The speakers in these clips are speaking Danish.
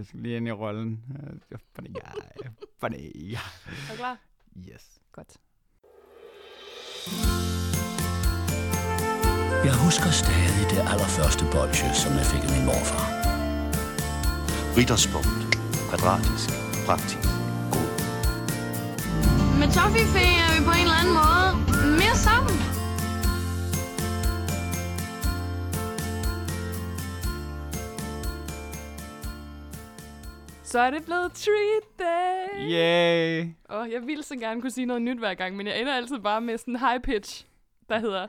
Jeg skal lige ind i rollen. Øh, Funny guy. Funny. Er du klar? Yes. Godt. Jeg husker stadig det allerførste bolsje, som jeg fik af min morfar. Ritterspunkt. Kvadratisk. Praktisk. God. Med Toffifee er vi på en eller anden måde Så er det blevet treat day. Yay! Og jeg ville så gerne kunne sige noget nyt hver gang, men jeg ender altid bare med sådan en high pitch, der hedder...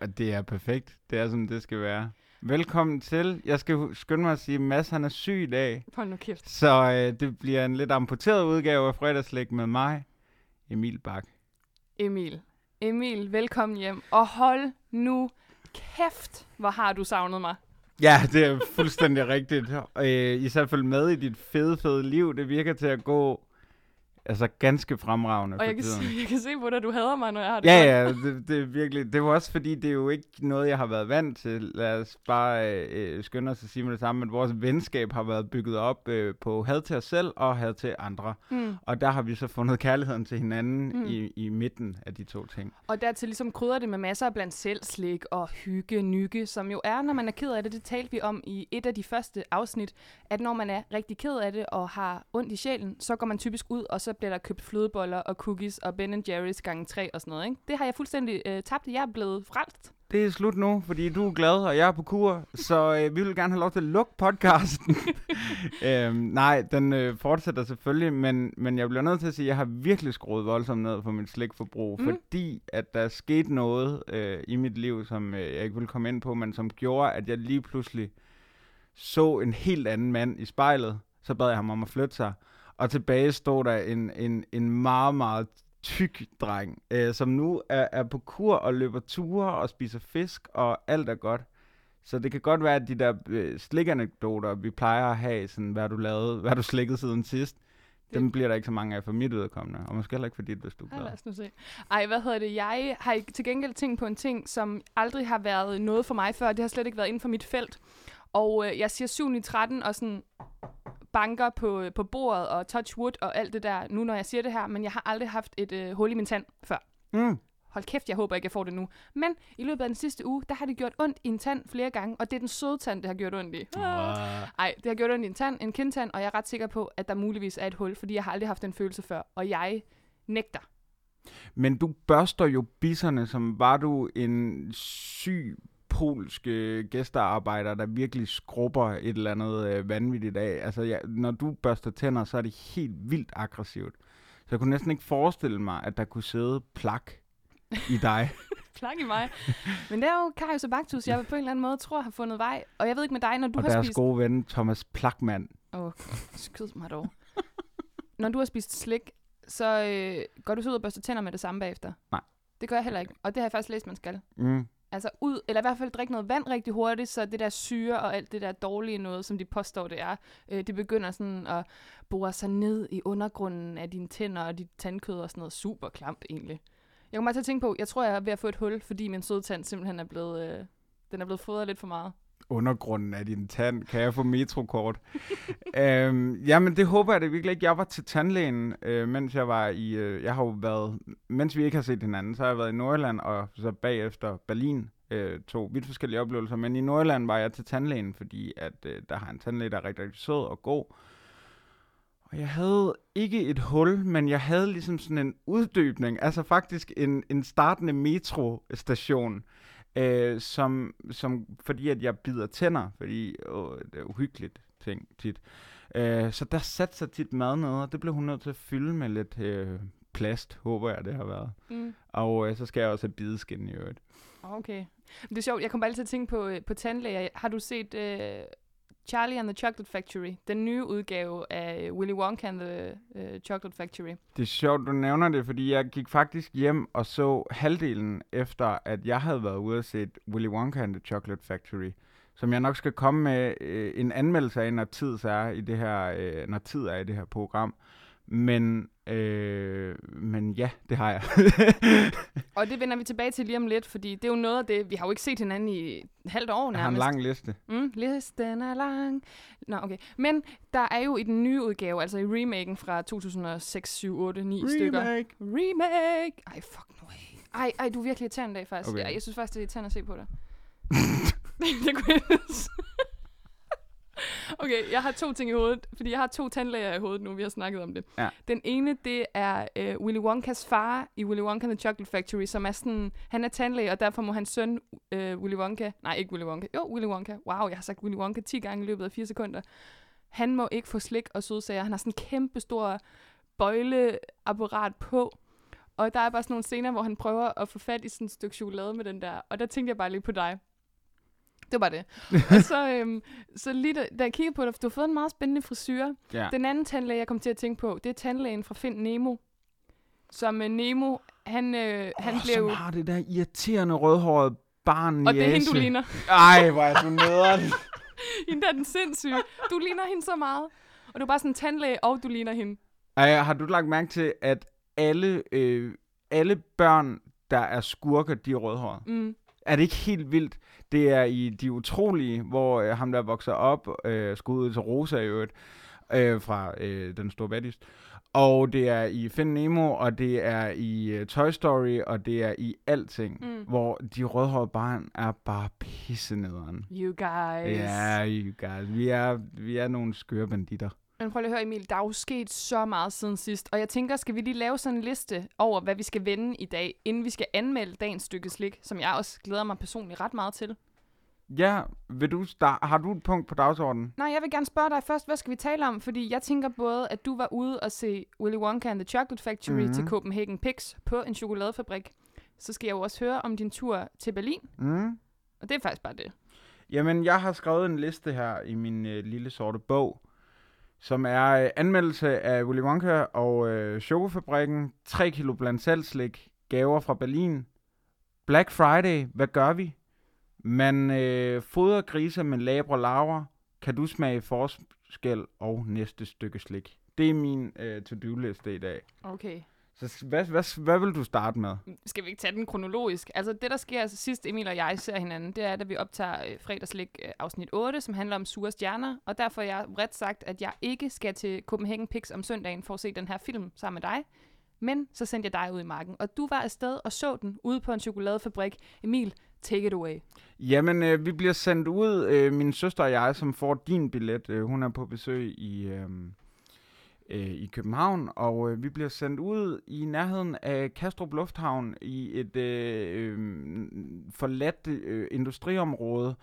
Og det er perfekt. Det er, som det skal være. Velkommen til. Jeg skal skynde mig at sige, at Mads han er syg i dag. Hold nu kæft. Så øh, det bliver en lidt amputeret udgave af fredagslæg med mig, Emil Bak. Emil. Emil, velkommen hjem. Og hold nu kæft, hvor har du savnet mig. Ja, det er fuldstændig rigtigt. Øh, I så følge med i dit fede, fede liv. Det virker til at gå altså ganske fremragende Og jeg kan, se, jeg kan se på dig, du hader mig, når jeg har det Ja, godt. ja, det, det er virkelig. Det var også fordi, det er jo ikke noget, jeg har været vant til. Lad os bare øh, skynde os at sige med det samme, at vores venskab har været bygget op øh, på had til os selv og had til andre. Mm. Og der har vi så fundet kærligheden til hinanden Mm. mm. i, i midten af de to ting. Og dertil ligesom krydder det med masser af blandt selv slik og hygge, nygge, som jo er, når man er ked af det. Det talte vi om i et af de første afsnit, at når man er rigtig ked af det og har ondt i sjælen, så går man typisk ud, og så bliver der købt flødeboller og cookies og Ben Jerry's gange 3 og sådan noget. Ikke? Det har jeg fuldstændig øh, tabt. Jeg er blevet frelst. Det er slut nu, fordi du er glad, og jeg er på kur, så øh, vi vil gerne have lov til at lukke podcasten. øhm, nej, den øh, fortsætter selvfølgelig, men, men jeg bliver nødt til at sige, at jeg har virkelig skruet voldsomt ned på mit slikforbrug, Mm. mm. fordi at der skete noget øh, i mit liv, som øh, jeg ikke vil komme ind på, men som gjorde, at jeg lige pludselig så en helt anden mand i spejlet. Så bad jeg ham om at flytte sig, og tilbage stod der en, en, en meget, meget tyk dreng, øh, som nu er, er på kur og løber ture og spiser fisk, og alt er godt. Så det kan godt være, at de der øh, slikanekdoter, vi plejer at have, sådan, hvad du lavet, hvad du slikket siden sidst, Det- dem bliver der ikke så mange af for mit udkommende, og måske heller ikke for dit, hvis du er Ja, glad. lad os nu se. Ej, hvad hedder det? Jeg har til gengæld tænkt på en ting, som aldrig har været noget for mig før. Det har slet ikke været inden for mit felt. Og øh, jeg siger 7 i 13 og sådan banker på, på bordet og touch wood og alt det der, nu når jeg siger det her, men jeg har aldrig haft et øh, hul i min tand før. Mm. Hold kæft, jeg håber ikke, jeg får det nu. Men i løbet af den sidste uge, der har det gjort ondt i en tand flere gange, og det er den søde tand, det har gjort ondt i. Ah. Ej, det har gjort ondt i en tand, en kindtand, og jeg er ret sikker på, at der muligvis er et hul, fordi jeg har aldrig haft den følelse før, og jeg nægter. Men du børster jo bisserne, som var du en syg polsk øh, gæstearbejder, der virkelig skrubber et eller andet øh, vanvittigt af. Altså, ja, når du børster tænder, så er det helt vildt aggressivt. Så jeg kunne næsten ikke forestille mig, at der kunne sidde plak i dig. Plak i mig. Men det er jo Karius og Baktus, jeg på en eller anden måde tror har fundet vej. Og jeg ved ikke med dig, når du og har deres spist... gode ven, Thomas Plakmand. Åh, oh, skyd mig dog. når du har spist slik, så øh, går du så ud og børster tænder med det samme bagefter? Nej. Det gør jeg heller ikke. Og det har jeg faktisk læst, man skal. Mm. Altså ud, eller i hvert fald drikke noget vand rigtig hurtigt, så det der syre og alt det der dårlige noget, som de påstår, det er, øh, det begynder sådan at bore sig ned i undergrunden af dine tænder og dit tandkød og sådan noget super klamt egentlig. Jeg kommer bare til at tænke på, jeg tror, jeg er ved at få et hul, fordi min søde tand simpelthen er blevet, øh, den er blevet fodret lidt for meget. Undergrunden af din tand. Kan jeg få metrokort? øhm, jamen, det håber jeg det virkelig ikke. Jeg var til tandlægen, øh, mens jeg var i... Øh, jeg har jo været... Mens vi ikke har set hinanden, så har jeg været i Nordjylland, og så bagefter Berlin. Øh, to vidt forskellige oplevelser. Men i Nordjylland var jeg til tandlægen, fordi at øh, der har en tandlæge, der er rigtig, rigtig sød og god. Og jeg havde ikke et hul, men jeg havde ligesom sådan en uddybning. Altså faktisk en, en startende metrostation øh, som, som, fordi at jeg bider tænder, fordi åh, det er uhyggeligt ting tit. Øh, så der satte sig tit mad ned, og det blev hun nødt til at fylde med lidt øh, plast, håber jeg, det har været. Mm. Og øh, så skal jeg også have bideskin i øvrigt. Okay. Det er sjovt, jeg kommer altid til at tænke på, øh, på tandlæger. Har du set uh, Charlie and the Chocolate Factory? Den nye udgave af Willy Wonka and the uh, Chocolate Factory. Det er sjovt, du nævner det, fordi jeg gik faktisk hjem og så halvdelen efter, at jeg havde været ude og set Willy Wonka and the Chocolate Factory, som jeg nok skal komme med øh, en anmeldelse af, når tid er i det her, øh, når tid er i det her program. Men, øh, men ja, det har jeg. Og det vender vi tilbage til lige om lidt, fordi det er jo noget af det, vi har jo ikke set hinanden i et halvt år jeg har en nærmest. lang liste. Mm, listen er lang. Nå, okay. Men der er jo i den nye udgave, altså i remaken fra 2006, 7, 8, 9 stykker. Remake! Ej, fuck nu af. Ej, ej, du er virkelig irriterende i dag, faktisk. Okay. Jeg, jeg synes faktisk, det er irriterende at se på dig. det kunne jeg Okay, jeg har to ting i hovedet, fordi jeg har to tandlæger i hovedet nu, vi har snakket om det. Ja. Den ene, det er uh, Willy Wonkas far i Willy Wonka and the Chocolate Factory, som er sådan, han er tandlæge, og derfor må hans søn, uh, Willy Wonka, nej, ikke Willy Wonka, jo, Willy Wonka, wow, jeg har sagt Willy Wonka 10 gange i løbet af 4 sekunder. Han må ikke få slik og sødsager, han har sådan en kæmpe stor bøjleapparat på, og der er bare sådan nogle scener, hvor han prøver at få fat i sådan et stykke chokolade med den der, og der tænkte jeg bare lige på dig. Det var det. og så, øhm, så lige da, da jeg kiggede på for du har fået en meget spændende frisyr. Ja. Den anden tandlæge, jeg kom til at tænke på, det er tandlægen fra Find Nemo. Som øh, Nemo, han, øh, han oh, blev som jo... har det der irriterende rødhårede barn Og i det er hende, du Asia. ligner. Ej, hvor er du nederen. Hende der er den sindssyge. Du ligner hende så meget. Og du er bare sådan en tandlæge, og du ligner hende. Ej, har du lagt mærke til, at alle, øh, alle børn, der er skurker, de er rødhårede? Mm. Er det ikke helt vildt? Det er i De Utrolige, hvor øh, ham der vokser op, øh, ud til Rosa i øvrigt, øh, fra øh, Den Store Baddist. Og det er i Find Nemo, og det er i øh, Toy Story, og det er i alting, Mm. hvor de rødhårede barn er bare pissenederen. You guys. Ja, you guys. Vi er, vi er nogle skøre banditter. Men prøv lige at høre, Emil, der er jo sket så meget siden sidst. Og jeg tænker, skal vi lige lave sådan en liste over, hvad vi skal vende i dag, inden vi skal anmelde dagens stykke slik, som jeg også glæder mig personligt ret meget til. Ja, vil du start, har du et punkt på dagsordenen? Nej, jeg vil gerne spørge dig først, hvad skal vi tale om? Fordi jeg tænker både, at du var ude og se Willy Wonka and the Chocolate Factory Mhm. mm-hmm. til Copenhagen Pix på en chokoladefabrik. Så skal jeg jo også høre om din tur til Berlin. Mm. Og det er faktisk bare det. Jamen, jeg har skrevet en liste her i min øh, lille sorte bog, som er øh, anmeldelse af Willy Wonka og øh, Chokofabrikken, 3 kilo blandt salgslik, gaver fra Berlin, Black Friday, hvad gør vi? Man øh, fodrer grise med labre laver, kan du smage forskel og næste stykke slik. Det er min øh, to-do-liste i dag. Okay. Så hvad, hvad, hvad vil du starte med? Skal vi ikke tage den kronologisk? Altså det, der sker altså, sidst Emil og jeg ser hinanden, det er, da vi optager øh, fredagslik øh, afsnit 8, som handler om sure stjerner. Og derfor har jeg ret sagt, at jeg ikke skal til Copenhagen Pix om søndagen for at se den her film sammen med dig. Men så sendte jeg dig ud i marken, og du var afsted og så den ude på en chokoladefabrik. Emil, take it away. Jamen, øh, vi bliver sendt ud, øh, min søster og jeg, som får din billet. Øh, hun er på besøg i, øh, øh, i København, og øh, vi bliver sendt ud i nærheden af Kastrup Lufthavn i et øh, øh, forladt øh, industriområde,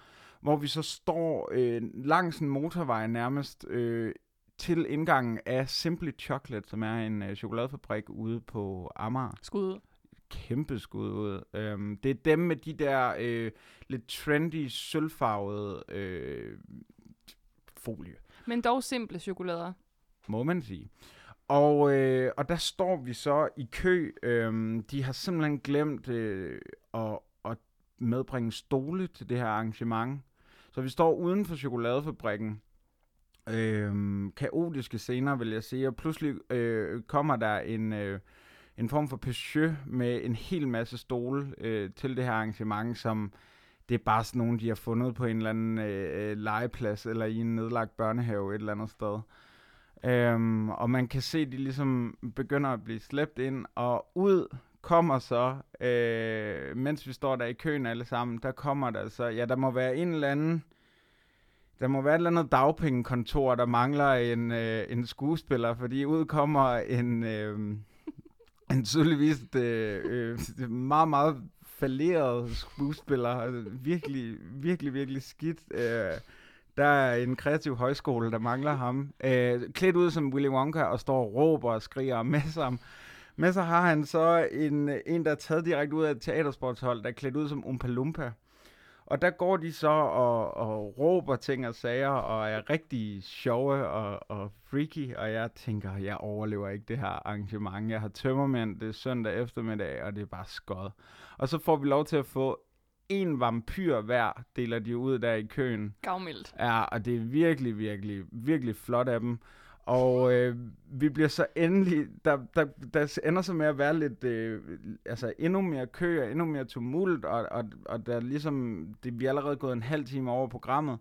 hvor vi så står øh, langs en motorvej nærmest øh, til indgangen af Simply Chocolate, som er en øh, chokoladefabrik ude på Amager Skud. kæmpe skud ud. Øhm, det er dem med de der øh, lidt trendy, sølvfarvede øh, folie, Men dog simple chokolader må man sige. Og, øh, og der står vi så i kø. Øhm, de har simpelthen glemt øh, at, at medbringe stole til det her arrangement. Så vi står uden for chokoladefabrikken. Øhm, kaotiske scener, vil jeg sige. Og pludselig øh, kommer der en... Øh, en form for Peugeot med en hel masse stole øh, til det her arrangement, som det er bare sådan nogle, de har fundet på en eller anden øh, øh legeplads eller i en nedlagt børnehave et eller andet sted. Øhm, og man kan se, at de ligesom begynder at blive slæbt ind, og ud kommer så, øh, mens vi står der i køen alle sammen, der kommer der så, ja, der må være en eller anden, der må være et eller andet dagpengekontor, der mangler en, øh, en skuespiller, fordi ud kommer en, øh, en tydeligvis øh, øh, meget, meget falderet skuespiller. Altså, virkelig, virkelig, virkelig skidt. Øh, der er en kreativ højskole, der mangler ham. Øh, klædt ud som Willy Wonka og står og råber og skriger med sig. Med så har han så en, en, der er taget direkte ud af et teatersportshold, der er klædt ud som Oompa Loompa. Og der går de så og, og råber ting og sager, og er rigtig sjove og, og freaky, og jeg tænker, jeg overlever ikke det her arrangement. Jeg har tømmermænd, det er søndag eftermiddag, og det er bare skod. Og så får vi lov til at få en vampyr hver, deler de ud der i køen. Gavmildt. Ja, og det er virkelig, virkelig, virkelig flot af dem. Og øh, vi bliver så endelig, der, der, der ender så med at være lidt, øh, altså endnu mere kø og endnu mere tumult, og, og, og der er ligesom, det, vi er allerede gået en halv time over programmet.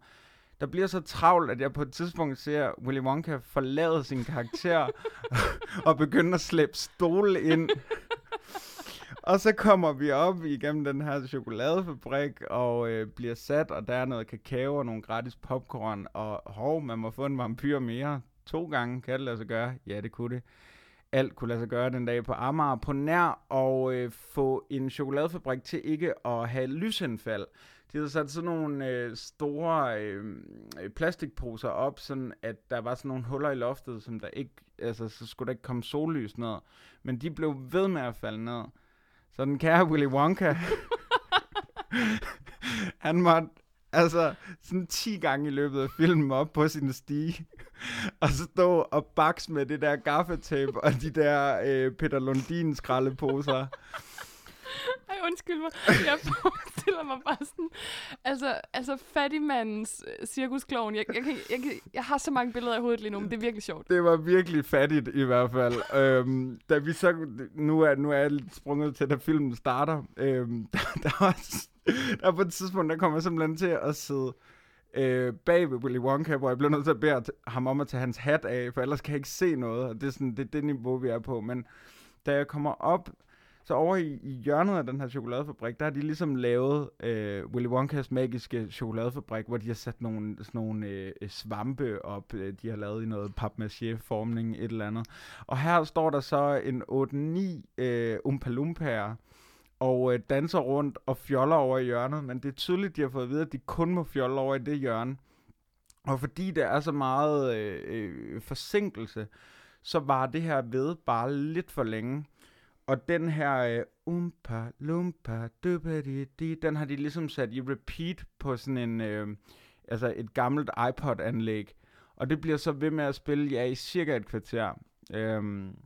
Der bliver så travlt, at jeg på et tidspunkt ser Willy Wonka forlade sin karakter og begynde at slæbe stole ind og så kommer vi op igennem den her chokoladefabrik og øh, bliver sat, og der er noget kakao og nogle gratis popcorn, og hov, man må få en vampyr mere. To gange kan det lade sig gøre. Ja, det kunne det. Alt kunne lade sig gøre den dag på Amager på nær og øh, få en chokoladefabrik til ikke at have lysindfald. De havde sat sådan nogle øh, store øh, plastikposer op, sådan at der var sådan nogle huller i loftet, som der ikke, altså så skulle der ikke komme sollys ned. Men de blev ved med at falde ned. Så den kære Willy Wonka, han måtte altså sådan 10 gange i løbet af filmen op på sin stige, og stå og bakse med det der gaffetape og de der øh, Peter Lundin skraldeposer. Undskyld mig. Jeg forestiller mig bare sådan... Altså, altså fattigmandens øh, cirkusklovn. Jeg, jeg, kan, jeg, kan, jeg har så mange billeder i hovedet lige nu, men det er virkelig sjovt. Det var virkelig fattigt i hvert fald. øhm, da vi så, nu er, nu er jeg lidt sprunget til, da filmen starter. Øhm, der, der, var, der på et tidspunkt, der kommer jeg simpelthen til at sidde øh, bag ved Willy Wonka, hvor jeg blev nødt til at bede ham om at tage hans hat af, for ellers kan jeg ikke se noget, og det er sådan, det, er det niveau, vi er på. Men da jeg kommer op, så over i, i hjørnet af den her chokoladefabrik, der har de ligesom lavet øh, Willy Wonkas magiske chokoladefabrik, hvor de har sat nogle, sådan nogle øh, øh svampe op, øh, de har lavet i noget papmaché-formning, et eller andet. Og her står der så en 8-9 øh, umpalumpaer, og øh, danser rundt og fjoller over i hjørnet, men det er tydeligt, de har fået at vide, at de kun må fjolle over i det hjørne. Og fordi der er så meget øh, øh, forsinkelse, så var det her ved bare lidt for længe. Og den her øh, umpa lumpa di, di, den har de ligesom sat i repeat på sådan en øh, altså et gammelt iPod-anlæg. Og det bliver så ved med at spille ja, i cirka et kvarter. Øhm,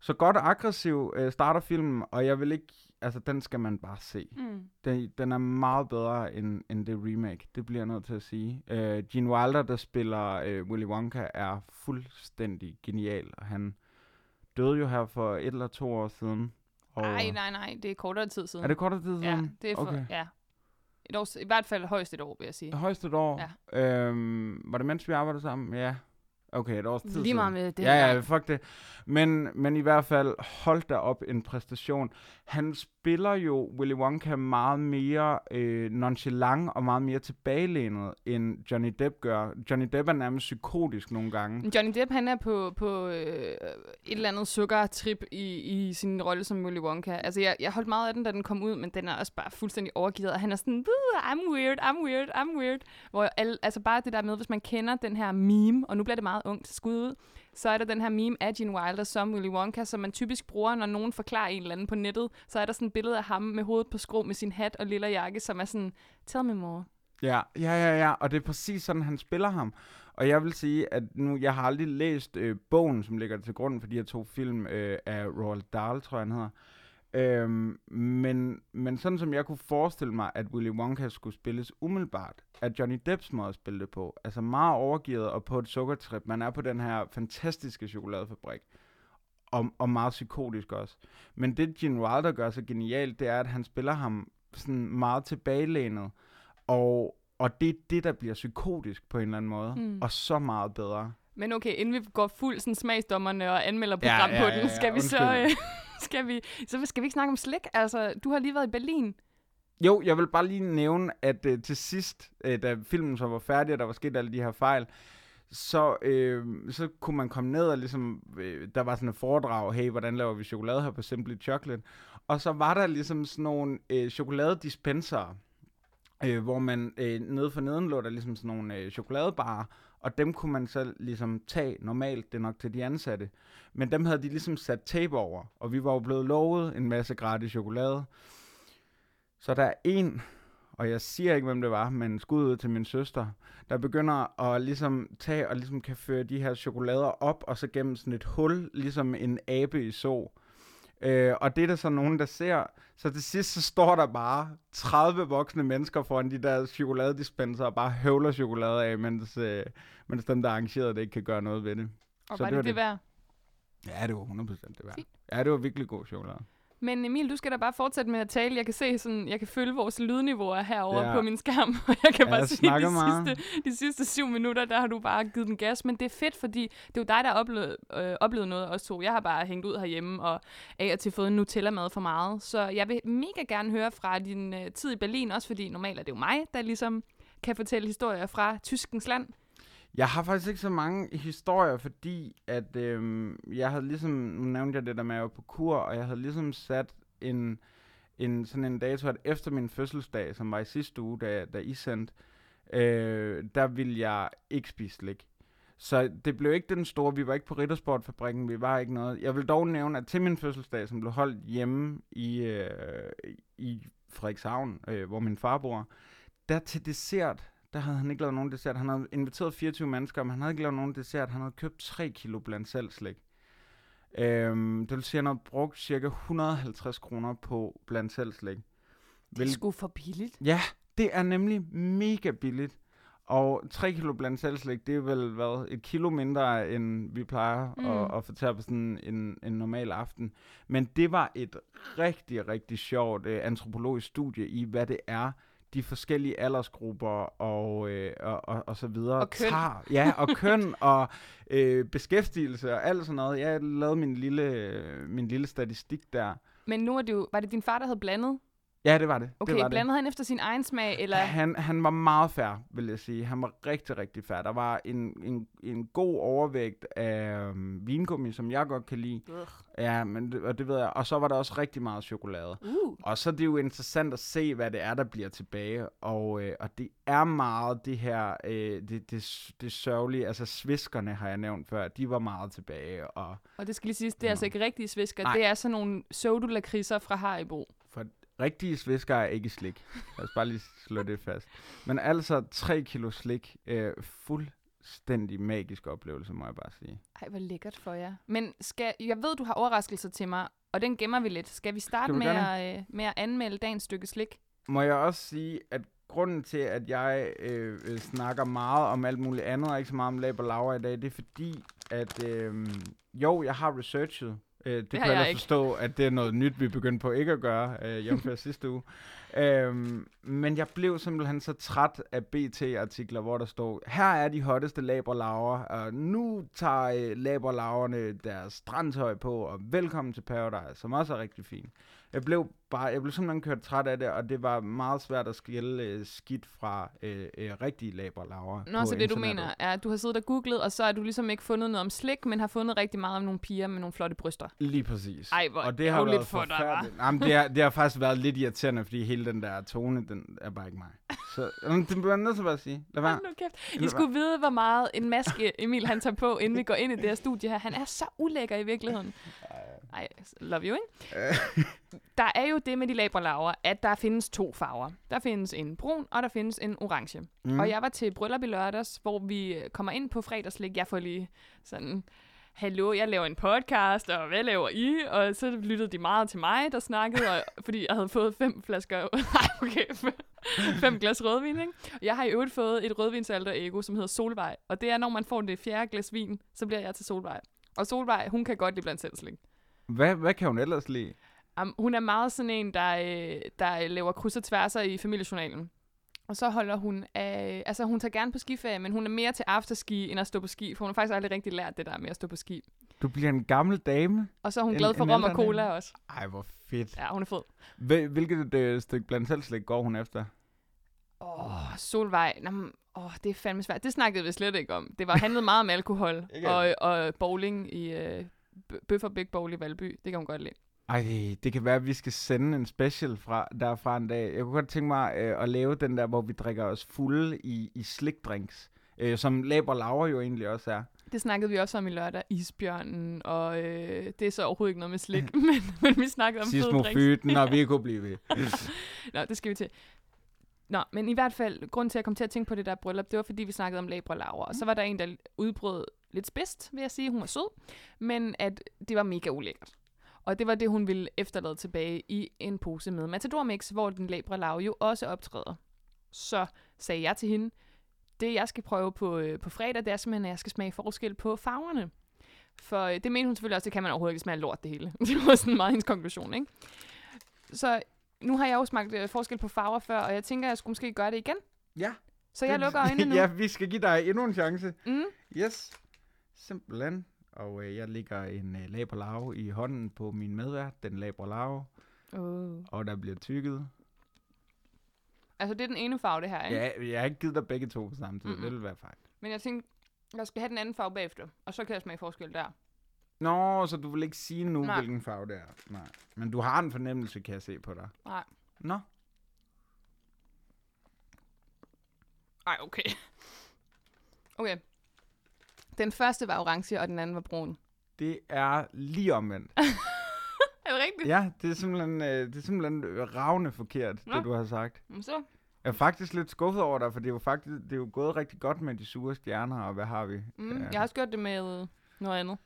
så godt og aggressiv øh, starter filmen, og jeg vil ikke, altså den skal man bare se. Mm. Den, den er meget bedre end, end det remake, det bliver jeg nødt til at sige. Øh, Gene Wilder, der spiller øh, Willy Wonka, er fuldstændig genial, og han døde jo her for et eller to år siden. Og Nej, nej, nej. Det er kortere tid siden. Er det kortere tid siden? Ja, det er for, Okay. ja. Et år, I hvert fald højst et år, vil jeg sige. Højst et år? Ja. Øhm, var det mens vi arbejdede sammen? Ja. Okay, et års tid Lige meget med det Ja, ja, fuck det. Men, men i hvert fald, hold da op en præstation. Han spiller jo Willy Wonka meget mere øh, nonchalant og meget mere tilbagelænet, end Johnny Depp gør. Johnny Depp er nærmest psykotisk nogle gange. Johnny Depp, han er på, på øh, et eller andet sukkertrip i, i sin rolle som Willy Wonka. Altså, jeg, jeg holdt meget af den, da den kom ud, men den er også bare fuldstændig overgivet, og han er sådan, I'm weird, I'm weird, I'm weird. Hvor alle, altså bare det der med, hvis man kender den her meme, og nu bliver det meget ungt skud ud, så er der den her meme af Gene Wilder som Willy Wonka, som man typisk bruger, når nogen forklarer en eller anden på nettet. Så er der sådan et billede af ham med hovedet på skrå med sin hat og lilla jakke, som er sådan, tell me more. Ja, ja, ja, ja, og det er præcis sådan, han spiller ham. Og jeg vil sige, at nu, jeg har aldrig læst øh, bogen, som ligger til grund for de her to film øh, af Roald Dahl, tror jeg, han hedder. Øhm, men, men sådan som jeg kunne forestille mig, at Willy Wonka skulle spilles umiddelbart, er Johnny Depps måde at spille det på. Altså meget overgivet og på et sukkertrip. Man er på den her fantastiske chokoladefabrik. Og, og meget psykotisk også. Men det Gene Wilder gør så genialt, det er, at han spiller ham sådan meget tilbagelænet. Og, og det er det, der bliver psykotisk på en eller anden måde. Mm. Og så meget bedre. Men okay, inden vi går fuld sådan smagsdommerne og anmelder Ja, program ja, på ja, den, ja, skal vi så... undskyld. Øh, skal vi, så skal vi ikke snakke om slik? Altså, du har lige været i Berlin. Jo, jeg vil bare lige nævne, at øh, til sidst, øh, da filmen så var færdig, og der var sket alle de her fejl, så, øh, så kunne man komme ned og ligesom, øh, der var sådan et foredrag, hey, hvordan laver vi chokolade her på Simply Chocolate? Og så var der ligesom sådan nogle øh, chokoladedispenser, øh, hvor man øh, nede for neden lå der ligesom sådan nogle øh, chokoladebarer, og dem kunne man så ligesom tage normalt, det er nok til de ansatte. Men dem havde de ligesom sat tape over, og vi var jo blevet lovet en masse gratis chokolade. Så der er en, og jeg siger ikke, hvem det var, men skud ud til min søster, der begynder at ligesom tage og ligesom kan føre de her chokolader op, og så gennem sådan et hul, ligesom en abe i så. Øh, og det er der så nogen, der ser. Så til sidst, så står der bare 30 voksne mennesker foran de der chokoladedispenser og bare høvler chokolade af, mens, øh, mens dem, der arrangerede det, ikke kan gøre noget ved det. Og Så var det det det det. værd? Ja, det var 100% det værd. Fint. Ja, det var virkelig god chokolade. Men Emil, du skal da bare fortsætte med at tale. Jeg kan se sådan, jeg kan følge vores lydniveauer herovre Ja. på min skærm. Og jeg kan Ja, bare jeg sige, de meget. sidste, de sidste syv minutter, der har du bare givet den gas. Men det er fedt, fordi det er jo dig, der har oplevet, øh, oplevet noget også to. Jeg har bare hængt ud herhjemme og af og til fået en Nutella-mad for meget. Så jeg vil mega gerne høre fra din øh, tid i Berlin, også fordi normalt er det jo mig, der ligesom kan fortælle historier fra tyskens land. Jeg har faktisk ikke så mange historier, fordi at øhm, jeg havde ligesom, nu nævnte jeg det der med, at jeg var på kur, og jeg havde ligesom sat en, en sådan en dato, at efter min fødselsdag, som var i sidste uge, da, da I sendte, øh, der ville jeg ikke spise slik. Så det blev ikke den store, vi var ikke på Rittersportfabrikken, vi var ikke noget. Jeg vil dog nævne, at til min fødselsdag, som blev holdt hjemme i, øh, i Frederikshavn, øh, hvor min far bor, der til dessert, der havde han ikke lavet nogen dessert. Han havde inviteret 24 mennesker, men han havde ikke lavet nogen dessert. Han havde købt 3 kilo blandt selv slik. Øhm, det vil sige, at han havde brugt cirka 150 kroner på blandt selv slik. Det er sgu for billigt. Ja, det er nemlig mega billigt. Og 3 kilo blandt selv slik, det er vel hvad, et kilo mindre, end vi plejer Mm. at, at til på sådan en, en normal aften. Men det var et rigtig, rigtig sjovt øh, antropologisk studie i, hvad det er, de forskellige aldersgrupper og, øh, og, og, og så videre Og køn. tager. Ja, og køn og øh, beskæftigelse og alt sådan noget. Jeg lavede min lille, min lille statistik der. Men nu er det jo, var det din far, der havde blandet? Ja, det var det. Okay, det var blandede han efter sin egen smag, eller? Han, han var meget fair, vil jeg sige. Han var rigtig, rigtig fair. Der var en, en, en god overvægt af um, vingummi, som jeg godt kan lide. Ugh. Ja, men det, og det ved jeg. Og så var der også rigtig meget chokolade. Uh. Og så er det jo interessant at se, hvad det er, der bliver tilbage. Og, øh, og det er meget det her, øh, det, det, det sørgelige. Altså sviskerne har jeg nævnt før. De var meget tilbage. Og Og det skal lige siges, det er altså ikke rigtige svisker. Nej. Det er sådan nogle pseudo-lakridser fra Haribo. Rigtige svisker er ikke slik. Lad os bare lige slå det fast. Men altså 3 kilo slik. Øh, fuldstændig magisk oplevelse, må jeg bare sige. Ej, hvor lækkert for jer. Men skal, jeg ved, du har overraskelser til mig, og den gemmer vi lidt. Skal vi starte Skal vi med, at, øh, med at anmelde dagens stykke slik? Må jeg også sige, at grunden til, at jeg øh, øh, snakker meget om alt muligt andet, og ikke så meget om lab og laver i dag, det er fordi, at øh, jo, jeg har researchet. Øh, det, det kan jeg ellers ikke. forstå, at det er noget nyt, vi begyndte på ikke at gøre, øh, jævnfør sidste uge. Øhm, men jeg blev simpelthen så træt af BT-artikler, hvor der stod, her er de hotteste laberlaver, og nu tager øh, laberlaverne deres strandtøj på, og velkommen til Paradise, som også er rigtig fint. Jeg blev bare, jeg blev simpelthen kørt træt af det, og det var meget svært at skille øh, skidt fra øh, øh, rigtige laberlaver Nå, så det du mener er, at du har siddet og googlet, og så har du ligesom ikke fundet noget om slik, men har fundet rigtig meget om nogle piger med nogle flotte bryster. Lige præcis. Ej, hvor og det har været for dig, forfærdeligt. Jamen, det, har, det har faktisk været lidt irriterende, fordi hele den der tone, den er bare ikke mig. Så jamen, det bliver nødt til bare at sige. Lad være. Hold kæft. I skulle vide, hvor meget en maske Emil han tager på, inden vi går ind i det her studie her. Han er så ulækker i virkeligheden. Ej, love you, ikke? Der er jo det med de labralaver, at der findes to farver. Der findes en brun, og der findes en orange. Mm. Og jeg var til bryllup i lørdags, hvor vi øh, kommer ind på fredagslæg. Jeg får lige sådan, hallo, jeg laver en podcast, og hvad laver I? Og så lyttede de meget til mig, der snakkede, og, fordi jeg havde fået fem flasker, nej, okay, fem glas rødvin, ikke? Og jeg har i øvrigt fået et rødvinsalter ego, som hedder Solvej. Og det er, når man får det fjerde glas vin, så bliver jeg til Solvej. Og Solvej, hun kan godt lide blandt selv slik. Hvad, hvad kan hun ellers lide? Um, hun er meget sådan en, der, øh, der laver kryds og tværser i familiejournalen. Og så holder hun af... Altså, hun tager gerne på skiferie, men hun er mere til afterski, end at stå på ski. For hun har faktisk aldrig rigtig lært det der med at stå på ski. Du bliver en gammel dame? Og så er hun En- glad for rom og cola dame. også. Ej, hvor fedt. Ja, hun er fed. Hvil, hvilket øh, stykke blandt selv slik går hun efter? Åh, oh, Solvej. Nå, men, åh, det er fandme svært. Det snakkede vi slet ikke om. Det var handlet meget om alkohol og, og bowling i øh, Bøffer Big Bowl i Valby. Det kan hun godt lide. Ej, det kan være, at vi skal sende en special fra, derfra en dag. Jeg kunne godt tænke mig øh, at lave den der, hvor vi drikker os fulde i, i slikdrinks. Øh, som Laber Laver jo egentlig også er. Det snakkede vi også om i lørdag. Isbjørnen, og øh, det er så overhovedet ikke noget med slik, men, men vi snakkede om. Sismofyten, og vi kunne blive ved. Nå, det skal vi til. Nå, men i hvert fald, grund til at jeg kom til at tænke på det der bryllup, det var fordi, vi snakkede om labre laver. Og så var der en, der udbrød lidt spidst, vil jeg sige. Hun var sød, men at det var mega ulækkert. Og det var det, hun ville efterlade tilbage i en pose med Matador Mix, hvor den labre lav jo også optræder. Så sagde jeg til hende, det jeg skal prøve på, øh, på fredag, det er simpelthen, at jeg skal smage forskel på farverne. For øh, det mener hun selvfølgelig også, det kan man overhovedet ikke smage lort det hele. det var sådan meget hendes konklusion, ikke? Så nu har jeg jo smagt øh, forskel på farver før, og jeg tænker, at jeg skulle måske gøre det igen. Ja. Så jeg lukker øjnene nu. ja, vi skal give dig endnu en chance. Mm. Yes. Simpelthen. Og øh, jeg lægger en øh, laberlave i hånden på min medvært, den laberlave, Oh. og der bliver tykket. Altså, det er den ene farve, det her, ikke? Ja, jeg har ikke givet dig begge to på samme tid. Mm-mm. Det vil være fejl. Men jeg tænkte, jeg skal have den anden farve bagefter, og så kan jeg smage forskel der. Nå, så du vil ikke sige nu, Nej. hvilken farve det er. Nej. Men du har en fornemmelse, kan jeg se på dig. Nej. Nå. Ej, okay. Okay. Den første var orange, og den anden var brun. Det er lige omvendt. Er det rigtigt? ja, det er simpelthen, øh, det er simpelthen ravne forkert, Nå. det du har sagt. Men så, Jeg er faktisk lidt skuffet over dig, for det er jo faktisk det er jo gået rigtig godt med de sure stjerner, og hvad har vi? mm, Ja. jeg har også gjort det med noget andet.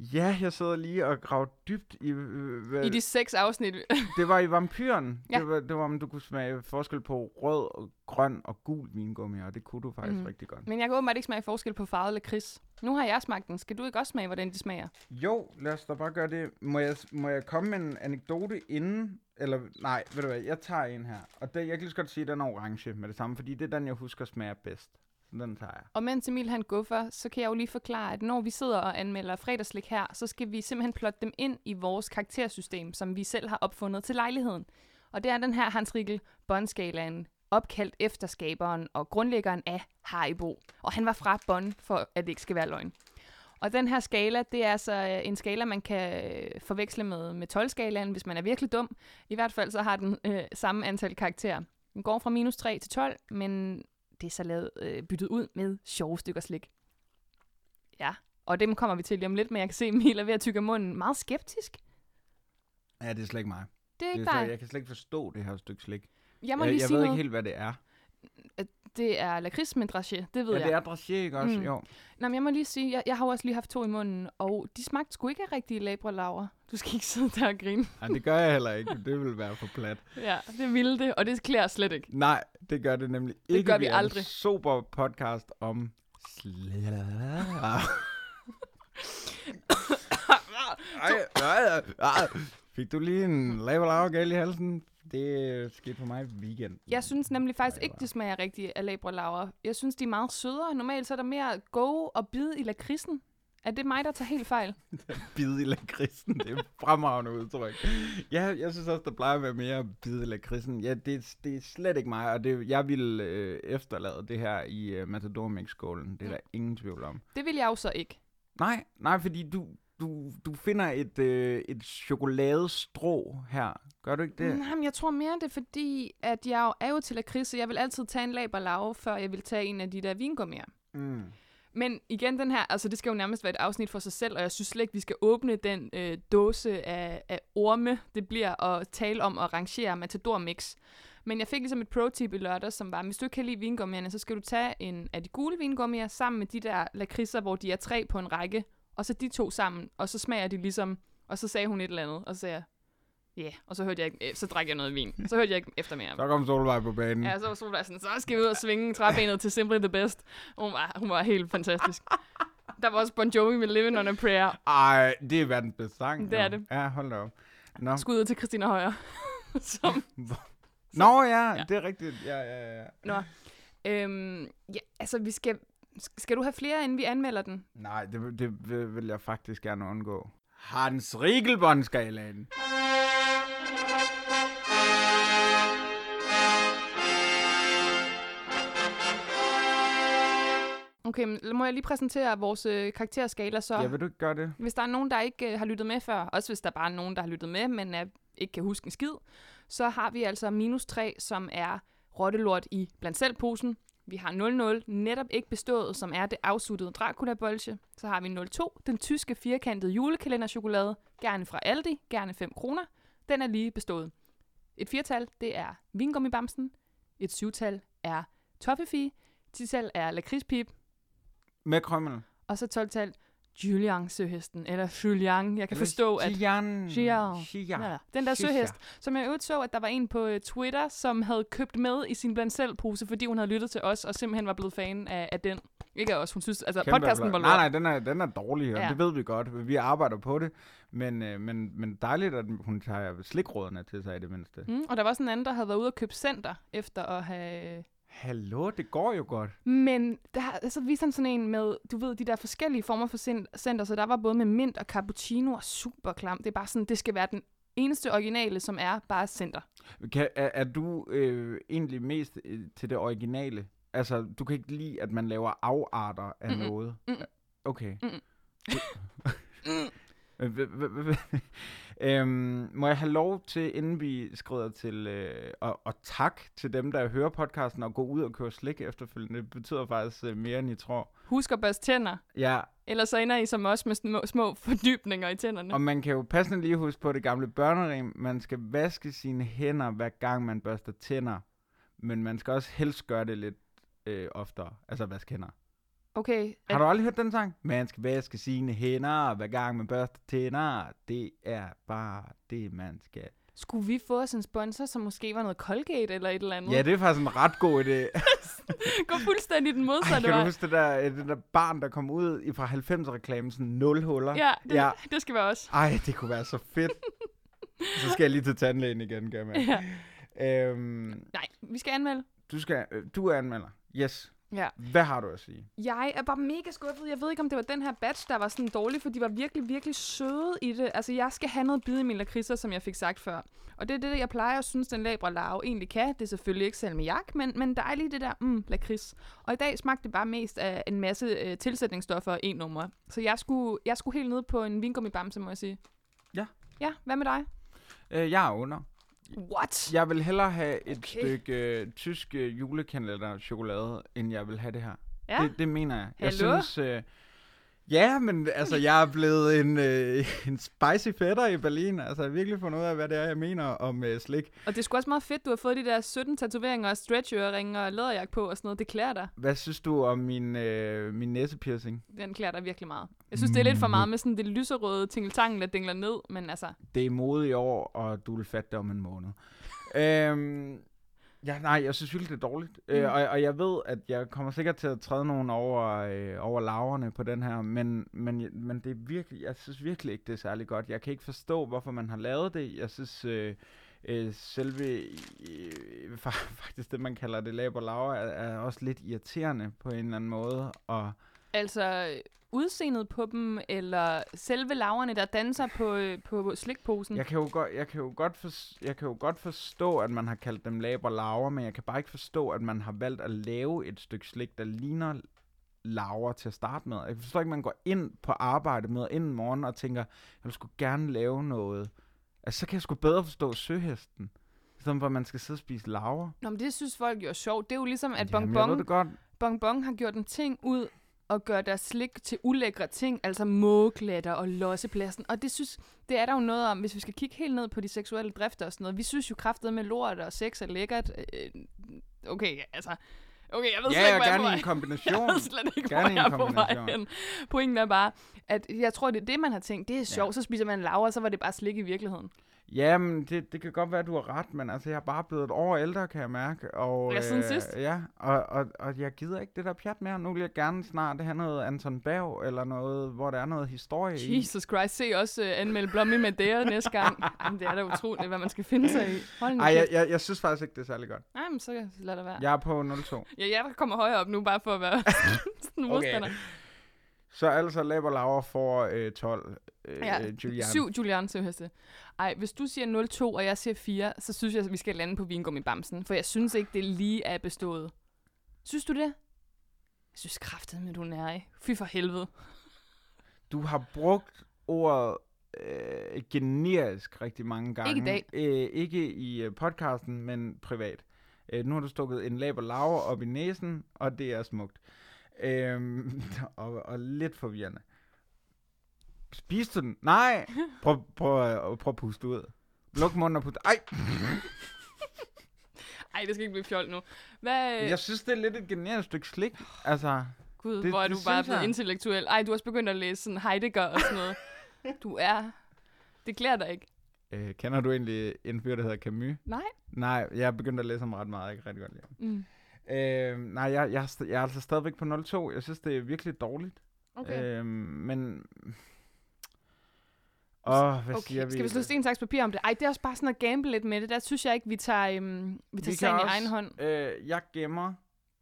Ja, jeg sidder lige og graver dybt i... Øh, hvad, I de seks afsnit. Det var i vampyren. Ja. Det, var, det var, om du kunne smage forskel på rød, og grøn og gul vingummi, og det kunne du faktisk mm. rigtig godt. Men jeg kan åbenbart ikke smage forskel på farvet lakrids. Nu har jeg smagt den. Skal du ikke også smage, hvordan de smager? Jo, lad os da bare gøre det. Må jeg, må jeg komme med en anekdote inden? Eller, nej, ved du hvad, jeg tager en her. Og det, jeg kan lige så godt sige, at den er orange med det samme, fordi det er den, jeg husker smager bedst. Den tager jeg. Og mens Emil han guffer, så kan jeg jo lige forklare, at når vi sidder og anmelder fredagslik her, så skal vi simpelthen plotte dem ind i vores karaktersystem, som vi selv har opfundet til lejligheden. Og det er den her Hans Rikkel Bondskalaen, opkaldt efter skaberen og grundlæggeren af Haribo. Og han var fra Bonn, for at det ikke skal være løgn. Og den her skala, det er altså øh, en skala, man kan øh, forveksle med, med 12-skalaen, hvis man er virkelig dum. I hvert fald så har den øh, samme antal karakterer. Den går fra minus 3 til 12, men det er så lavet, øh, byttet ud med sjove stykker slik. Ja, og dem kommer vi til lige om lidt, men jeg kan se, at Emil er ved at tykke munden meget skeptisk. Ja, det er slet ikke mig. Det er Det ikke er slet, dig. jeg kan slet ikke forstå det her stykke slik. Jeg må jeg lige jeg sige ved noget. ikke helt, hvad det er. Det er lakrids med dragé, det ved Ja, jeg. det er dragé, ikke også? Mm. Jo. Nå, men jeg må lige sige, jeg, jeg har jo også lige haft to i munden, og de smagte sgu ikke af rigtige labralaver. Du skal ikke sidde der og grine. Nej, det gør jeg heller ikke. Det vil være for plat. Ja, det ville det, og det klæder slet ikke. Nej, det gør det nemlig Det ikke. gør vi en aldrig. super podcast om slaver. Ej, ej, ej. Fik du lige en laver gal i halsen? Det skete for mig weekend. Jeg synes nemlig faktisk ikke, det smager rigtigt af labralaver. Jeg synes, de er meget sødere. Normalt så er der mere go og bid i lakridsen. Er det mig, der tager helt fejl? Bid i lakridsen, det er fremragende udtryk. Ja, jeg synes også, der plejer at være mere bid i lakridsen. Ja, det, det er slet ikke mig, og det, jeg vil øh, efterlade det her i øh, Matador Mix-skålen. Det er der ingen tvivl om. Det vil jeg jo så ikke. Nej, nej, fordi du, du, du finder et, øh, et chokoladestrå her. Gør du ikke det? Nej, men jeg tror mere, det er fordi, at jeg jo er jo til lakrids, så jeg vil altid tage en laberlave, før jeg vil tage en af de der vingummier. Mm. Men igen, den her, altså det skal jo nærmest være et afsnit for sig selv, og jeg synes slet ikke, vi skal åbne den øh, dåse af, af orme, det bliver at tale om at rangere Matador Mix. Men jeg fik ligesom et pro-tip i lørdag, som var, hvis du ikke kan lide vingummierne, så skal du tage en af de gule vingummier sammen med de der lakridser, hvor de er tre på en række, og så de to sammen, og så smager de ligesom, og så sagde hun et eller andet, og så sagde jeg, ja, yeah. og så hørte jeg ikke, så drak jeg noget vin. Så hørte jeg ikke efter mere. Så kom Solvej på banen. Ja, så var Solvej sådan, så skal vi ud og svinge træbenet til Simply the Best. Hun var, hun var helt fantastisk. Der var også Bon Jovi med Living on a Prayer. Ej, det er verdens bedste sang. Det er jo. det. Ja, hold da op. Nå, Skud ud til Christina Højer. Som, Nå ja, Ja. ja, det er rigtigt. Ja, ja, ja. nå. Øhm, ja, altså, vi skal... Skal du have flere, inden vi anmelder den? Nej, det, det vil jeg faktisk gerne undgå. Hans Riegelbåndskalaen. Okay, men må jeg lige præsentere vores øh, karakterskala så? Ja, vil du ikke gøre det? Hvis der er nogen, der ikke øh, har lyttet med før, også hvis der bare er nogen, der har lyttet med, men øh, ikke kan huske en skid, så har vi altså minus 3, som er rottelort i blandt selv posen. Vi har 0-0, netop ikke bestået, som er det afsuttede Dracula-bolsje. Så har vi 0-2, den tyske firkantede julekalenderchokolade, gerne fra Aldi, gerne 5 kroner. Den er lige bestået. Et firtal, det er vingummibamsen. Et syvtal er toffefi. Tital er lakridspip. Med krømmel. Og så 12-tal, Julian søhesten, eller Julian. Jeg kan forstå, at... Xian. Ja, den der søhest, som jeg øvrigt så, at der var en på øh, Twitter, som havde købt med i sin blandt selv pose, fordi hun havde lyttet til os, og simpelthen var blevet fan af, af den. Ikke os, hun synes, altså Kæmpe podcasten var applaus. Nej, lort. nej, den er, den er dårlig, og Ja. det ved vi godt. Vi arbejder på det, men, øh, men, men dejligt, at hun tager slikrådene til sig i det mindste. Mm, og der var sådan en anden, der havde været ude og købe center, efter at have... Hallo, det går jo godt. Men der, så viste han sådan en med, du ved, de der forskellige former for cen- center, så der var både med mint og cappuccino og super klam. Det er bare sådan, det skal være den eneste originale, som er bare center. Kan, er, er du øh, egentlig mest øh, til det originale? Altså, du kan ikke lide, at man laver afarter af Mm-mm. noget? Mm-mm. Okay. Mm-mm. Øh, øhm, må jeg have lov til, inden vi skrider til, øh, og, og tak til dem, der hører podcasten, og gå ud og købe slik efterfølgende. Det betyder faktisk øh, mere, end I tror. Husk at børste tænder, Ja, ellers så ender I som os med små, små fordybninger i tænderne. og man kan jo passende lige huske på det gamle børnerim. Man skal vaske sine hænder, hver gang man børster tænder. Men man skal også helst gøre det lidt øh, oftere. Altså vaske hænder. Okay, Har du aldrig hørt den sang? Man skal vaske sine hænder, hver gang man børster tænder. Det er bare det, man skal. skulle vi få os en sponsor, som måske var noget Colgate eller et eller andet? Ja, det er faktisk en ret god idé. Gå fuldstændig den modsatte kan du vej. huske det der, øh, det der barn, der kom ud i fra 90'er-reklamen, sådan nul huller? Ja, det, Ja. det skal være os. Ej, det kunne være så fedt. så skal jeg lige til tandlægen igen, kan mærke. Ja. Øhm, Nej, vi skal anmelde. du, skal, øh, du er anmelder. Yes. Ja. Hvad har du at sige? Jeg er bare mega skuffet. Jeg ved ikke, om det var den her batch, der var sådan dårlig, for de var virkelig, virkelig søde i det. Altså, jeg skal have noget bid i mine lakridser, som jeg fik sagt før. Og det er det, jeg plejer at synes, den labre larve egentlig kan. Det er selvfølgelig ikke salmiak, men, men dejligt det der mm, lakrids. Og i dag smagte det bare mest af en masse øh, tilsætningsstoffer og en nummer. Så jeg skulle, jeg skulle helt ned på en vingummibamse, må jeg sige. Ja. Ja, hvad med dig? Øh, jeg er under. What? Jeg vil hellere have et Okay. stykke øh, tysk øh, julekalender chokolade, end jeg vil have det her. Ja, Det, det mener jeg. Jeg Hallo? synes... Øh, ja, men altså, jeg er blevet en, øh, en spicy fætter i Berlin. Altså, jeg har virkelig fundet ud af, hvad det er, jeg mener om øh, slik. og det er sgu også meget fedt, du har fået de der 17 tatoveringer og stretchøringer og læderjakke på og sådan noget. Det klæder dig. Hvad synes du om min, øh, min næsepiercing? Den klæder dig virkelig meget. Jeg synes, det er lidt for meget med sådan det lyserøde tingeltangen, der dingler ned, men altså, Det er mode i år, og du vil fatte det om en måned. øhm, ja, nej, jeg synes virkelig, det er dårligt. Mm. Mm. Øh, og, og jeg ved, at jeg kommer sikkert til at træde nogen over, øh, over laverne på den her, men, men, men det er virkelig, jeg synes virkelig ikke, det er særlig godt. Jeg kan ikke forstå, hvorfor man har lavet det. Jeg synes, øh, øh, selve, øh, fa- faktisk det, man kalder det laber laver, er, er også lidt irriterende på en eller anden måde. Og altså udseendet på dem, eller selve laverne, der danser på, øh, på slikposen. Jeg kan jo godt, jeg kan jo godt, for, jeg kan jo godt forstå, at man har kaldt dem laber laver, men jeg kan bare ikke forstå, at man har valgt at lave et stykke slik, der ligner laver til at starte med. Jeg forstår ikke, at man går ind på arbejde med ind en morgen og tænker, jeg vil sgu gerne lave noget. Altså, så kan jeg sgu bedre forstå søhesten. I stedet for, at man skal sidde og spise laver. Nå, men det synes folk jo er sjovt. Det er jo ligesom, at Jamen, ved Bonbon, det godt. Bonbon har gjort en ting ud og gør deres slik til ulækre ting, altså mågeklatter og lossepladsen. Og det synes, det er der jo noget om, hvis vi skal kigge helt ned på de seksuelle drifter og sådan noget. Vi synes jo kraftet med lort og sex er lækkert. Øh, Okay, altså... Okay, jeg ved Ja, slet ikke, jeg jeg er gerne vej. en kombination. Jeg ved slet ikke, Gerne hvor jeg en er på vej kombination. hen. Pointen er bare, at jeg tror, det er det, man har tænkt. Det er sjovt, så spiser man laver, og så var det bare slik i virkeligheden. Jamen, det, det kan godt være, at du har ret, men altså, jeg er bare blevet et år ældre, kan jeg mærke. Og, Ja, siden sidst. Ja, og, og, og jeg gider ikke det der pjat mere. Nu vil jeg gerne snart have noget Anton Berg, eller noget, hvor der er noget historie i. Jesus Christ, se også uh, anmelde Blommy med det næste gang. Jamen, det er da utroligt, hvad man skal finde sig i. Hold Ej, jeg, jeg, jeg synes faktisk ikke, det er særlig godt. Nej, men så lad det være. Jeg er på 02. Ja, jeg kommer højere op nu, bare for at være sådan en modstander. Så altså, Laber Lauer får øh, 12. Øh, Ja, øh, Julian. Syv Julian Søheste. Ej, hvis du siger 02, og jeg siger 4, så synes jeg, at vi skal lande på vingummi bamsen. For jeg synes ikke, det lige er bestået. Synes du det? Jeg synes kraftet med, du er nær Fy for helvede. Du har brugt ordet øh, generisk rigtig mange gange. Ikke i dag. Øh, ikke i øh, podcasten, men privat. Øh, nu har du stukket en laber laver op i næsen, og det er smukt. Øhm, og, og lidt forvirrende. Spiste du den? Nej! Prøv, prøv, øh, prøv at puste ud. Luk munden og puste. Ej! Ej, det skal ikke blive fjol nu. Hvad, Jeg synes, det er lidt et generisk stykke slik. Altså, Gud, det- det, hvor er det du bare synes blevet jeg. intellektuel. Ej, du har også begyndt at læse sådan Heidegger og sådan noget. Du er... Det klæder dig ikke. øh, kender du egentlig en fyr, der hedder Camus? Nej. Nej, jeg er begyndt at læse ham ret meget. Jeg kan rigtig godt lide ham. Mm. Øh, nej, jeg, jeg, er st- jeg er altså stadigvæk på 0-2. Jeg synes, det er virkelig dårligt. Okay. Øh, men... Åh, hvad okay. siger vi? Skal vi slå sten, saks, papir om det? Ej, det er også bare sådan at gamble lidt med det. Der synes jeg ikke, vi tager, øhm, vi tager Vi sagen kan i egen også- hånd. Øh, jeg gemmer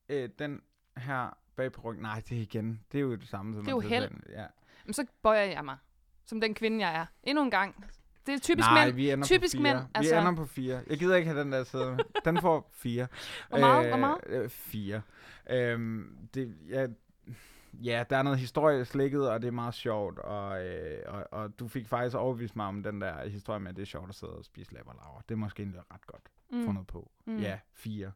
øh, den her bag på ryggen. Nej, det er igen. Det er jo det samme som Det er jo held. Ja. Men så bøjer jeg mig, som den kvinde, jeg er. Endnu en gang. Det er typisk Nej, mænd. vi ender Typisk på fire. mænd, Vi altså. ender på fire. Jeg gider ikke have den der side. Den får fire. Hvor meget? Hvor meget? Øh, fire. Øhm, det, ja, ja, der er noget historie slikket, og det er meget sjovt. Og, øh, og, og du fik faktisk overbevist mig om den der historie med, at det er sjovt at sidde og spise laberlaver. Det er måske egentlig ret godt Mm. fundet på. Mm. Ja, fire.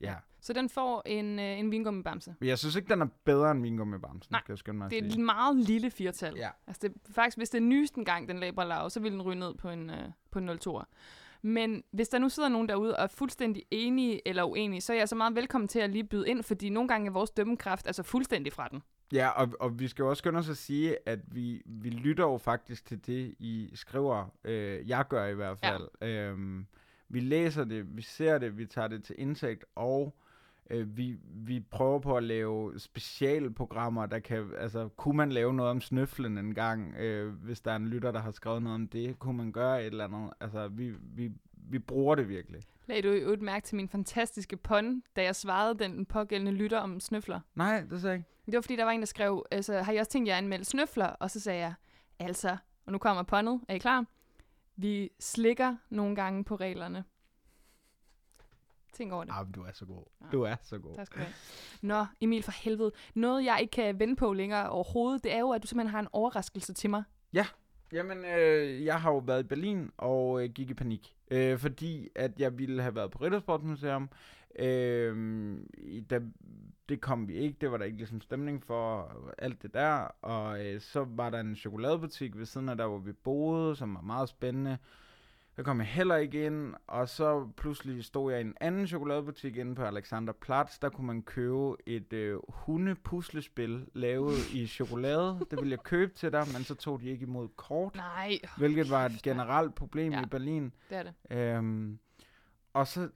Ja. Så den får en, øh, en vingummibamse. Jeg synes ikke, den er bedre end vingummi bamsen. Nej, kan jeg mig Det er et meget lille firtal. Ja. Altså det, faktisk, hvis det er nyeste gang, den laber lav, så vil den ryge ned på en, øh, på en 0 Men hvis der nu sidder nogen derude og er fuldstændig enige eller uenige, så er jeg så meget velkommen til at lige byde ind, fordi nogle gange er vores dømmekraft altså fuldstændig fra den. Ja, og, og vi skal jo også skynde os at sige, at vi, vi lytter jo faktisk til det, I skriver. Øh, jeg gør i hvert Ja. fald. Øhm, vi læser det, vi ser det, vi tager det til indsigt, og øh, vi, vi prøver på at lave specialprogrammer, der kan, altså, kunne man lave noget om snøflen en gang, øh, hvis der er en lytter, der har skrevet noget om det, kunne man gøre et eller andet, altså, vi, vi, vi bruger det virkelig. Lagde du i øvrigt mærke til min fantastiske pun, da jeg svarede den pågældende lytter om snøfler? Nej, det sagde jeg ikke. Det var fordi, der var en, der skrev, altså, har I også tænkt jer at anmelde snøfler? Og så sagde jeg, altså, og nu kommer pundet, er I klar? Vi slikker nogle gange på reglerne. Tænk over det. Ah, men du er så god. Ja. Du er så god. Tak skal du have. Nå, Emil, for helvede. Noget, jeg ikke kan vende på længere overhovedet, det er jo, at du simpelthen har en overraskelse til mig. Jamen, øh, jeg har jo været i Berlin og øh, gik i panik. Øh, fordi at jeg ville have været på Rittersportsmuseum. Øh, da, det kom vi ikke. Det var der ikke ligesom stemning for alt det der. Og øh, så var der en chokoladebutik ved siden af der, hvor vi boede, som var meget spændende. Der kom jeg heller ikke ind, og så pludselig stod jeg i en anden chokoladebutik inde på Alexanderplatz. Der kunne man købe et øh, hundepuslespil lavet i chokolade. Det ville jeg købe til dig, men så tog de ikke imod kort. Nej, Hvilket var et generelt problem ja. i Berlin. det er det. Øhm, og så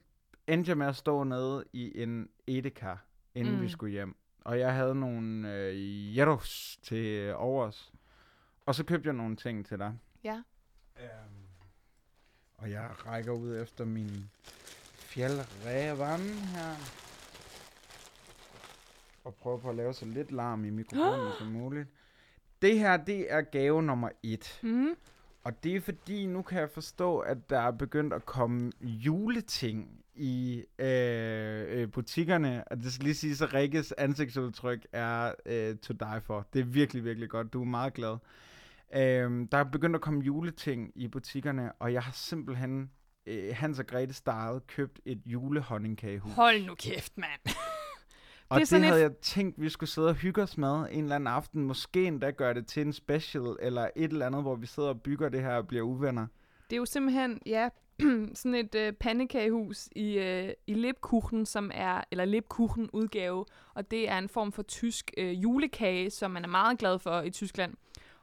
endte jeg med at stå nede i en Edeka, inden mm. vi skulle hjem. Og jeg havde nogle øh, gyros til overs. Og så købte jeg nogle ting til dig. Ja. Øhm, og jeg rækker ud efter min fjeldrævand her. Og prøver på at lave så lidt larm i mikrofonen som muligt. Det her, det er gave nummer et. Mm. Og det er fordi, nu kan jeg forstå, at der er begyndt at komme juleting i øh, øh, butikkerne. Og det skal lige sige, så Rikkes ansigtsudtryk er øh, to die for. Det er virkelig, virkelig godt. Du er meget glad. Øh, der er begyndt at komme juleting i butikkerne, og jeg har simpelthen øh, Hans og Grete Style købt et julehonningkagehus. Hold nu kæft, mand. Og Det det, det et- havde jeg tænkt, vi skulle sidde og hygge os med en eller anden aften. Måske endda gøre det til en special, eller et eller andet, hvor vi sidder og bygger det her og bliver uvenner. Det er jo simpelthen, ja, sådan et øh, pandekagehus i, øh, i Lebkuchen, som er, eller Lebkuchen udgave, og det er en form for tysk øh, julekage, som man er meget glad for i Tyskland.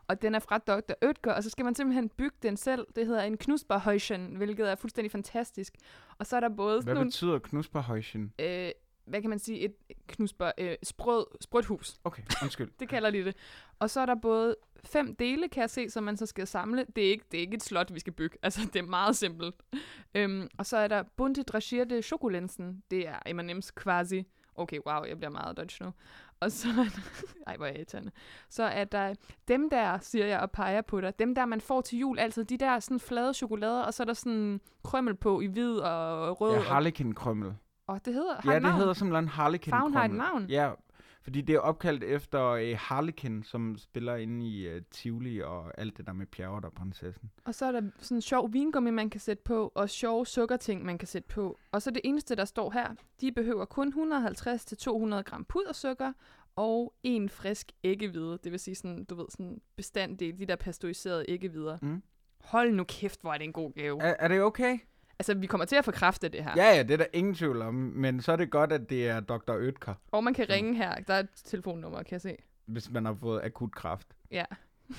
Og den er fra Dr. Oetker, og så skal man simpelthen bygge den selv. Det hedder en Knusperhäuschen, hvilket er fuldstændig fantastisk. Og så er der både Hvad nogle, betyder knusperhøjsen? øh, hvad kan man sige, et knusper, øh, sprød, sprødt hus. Okay, undskyld. Det kalder de det. Og så er der både fem dele, kan jeg se, som man så skal samle. Det er ikke, det er ikke et slot, vi skal bygge. Altså, det er meget simpelt. Øhm, og så er der bunte dragerte chokolensen. Det er M&M's quasi. Okay, wow, jeg bliver meget dodge nu. Og så er der, ej, hvor er. Så er der dem der, siger jeg og peger på dig, dem der, man får til jul altid, de der sådan flade chokolader, og så er der sådan krømmel på i hvid og rød. Ja, og, Harlequin-krømmel. og det hedder, har Ja, et det navn. hedder simpelthen Harlequin-krømmel. Farven har et navn? Ja, fordi det er opkaldt efter uh, Harlequin, som spiller inde i uh, Tivoli og alt det der med Pjerrot og prinsessen. Og så er der sådan en sjov vingummi, man kan sætte på, og sjove sukkerting, man kan sætte på. Og så det eneste, der står her, de behøver kun 150-200 gram pudersukker og en frisk æggehvide. Det vil sige sådan, du ved, sådan bestanddel, de der pasteuriserede æggehvider. Mm. Hold nu kæft, hvor er det en god gave. Er, er det okay? Altså, vi kommer til at forkræfte det her. Ja, ja, det er der ingen tvivl om, men så er det godt, at det er Dr. Oetker, Og man kan ringe her. Der er et telefonnummer, kan jeg se. hvis man har fået akut kræft. Ja.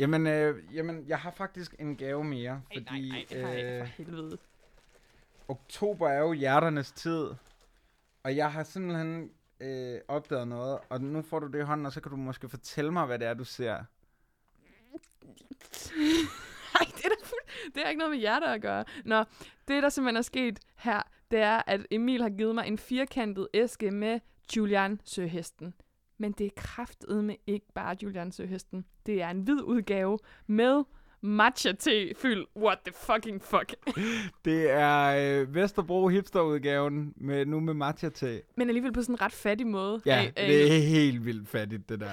Jamen, øh, jamen, jeg har faktisk en gave mere, Ej, fordi nej, nej, det har jeg ikke øh, for helvede. oktober er jo hjerternes tid, Og jeg har simpelthen øh, opdaget noget, og nu får du det i hånden, og så kan du måske fortælle mig, hvad det er, du ser. Nej, det er. det er ikke noget med hjertet at gøre. Nå, det der simpelthen er sket her, det er, at Emil har givet mig en firkantet æske med Julian Søhesten. Men det er kraftedme ikke bare Julian Søhesten. Det er en hvid udgave med matcha te fyld. What the fucking fuck. Det er øh, Vesterbro hipsterudgaven med, nu med matcha te. Men alligevel på sådan en ret fattig måde. Ja, af- det er helt vildt fattigt, det der.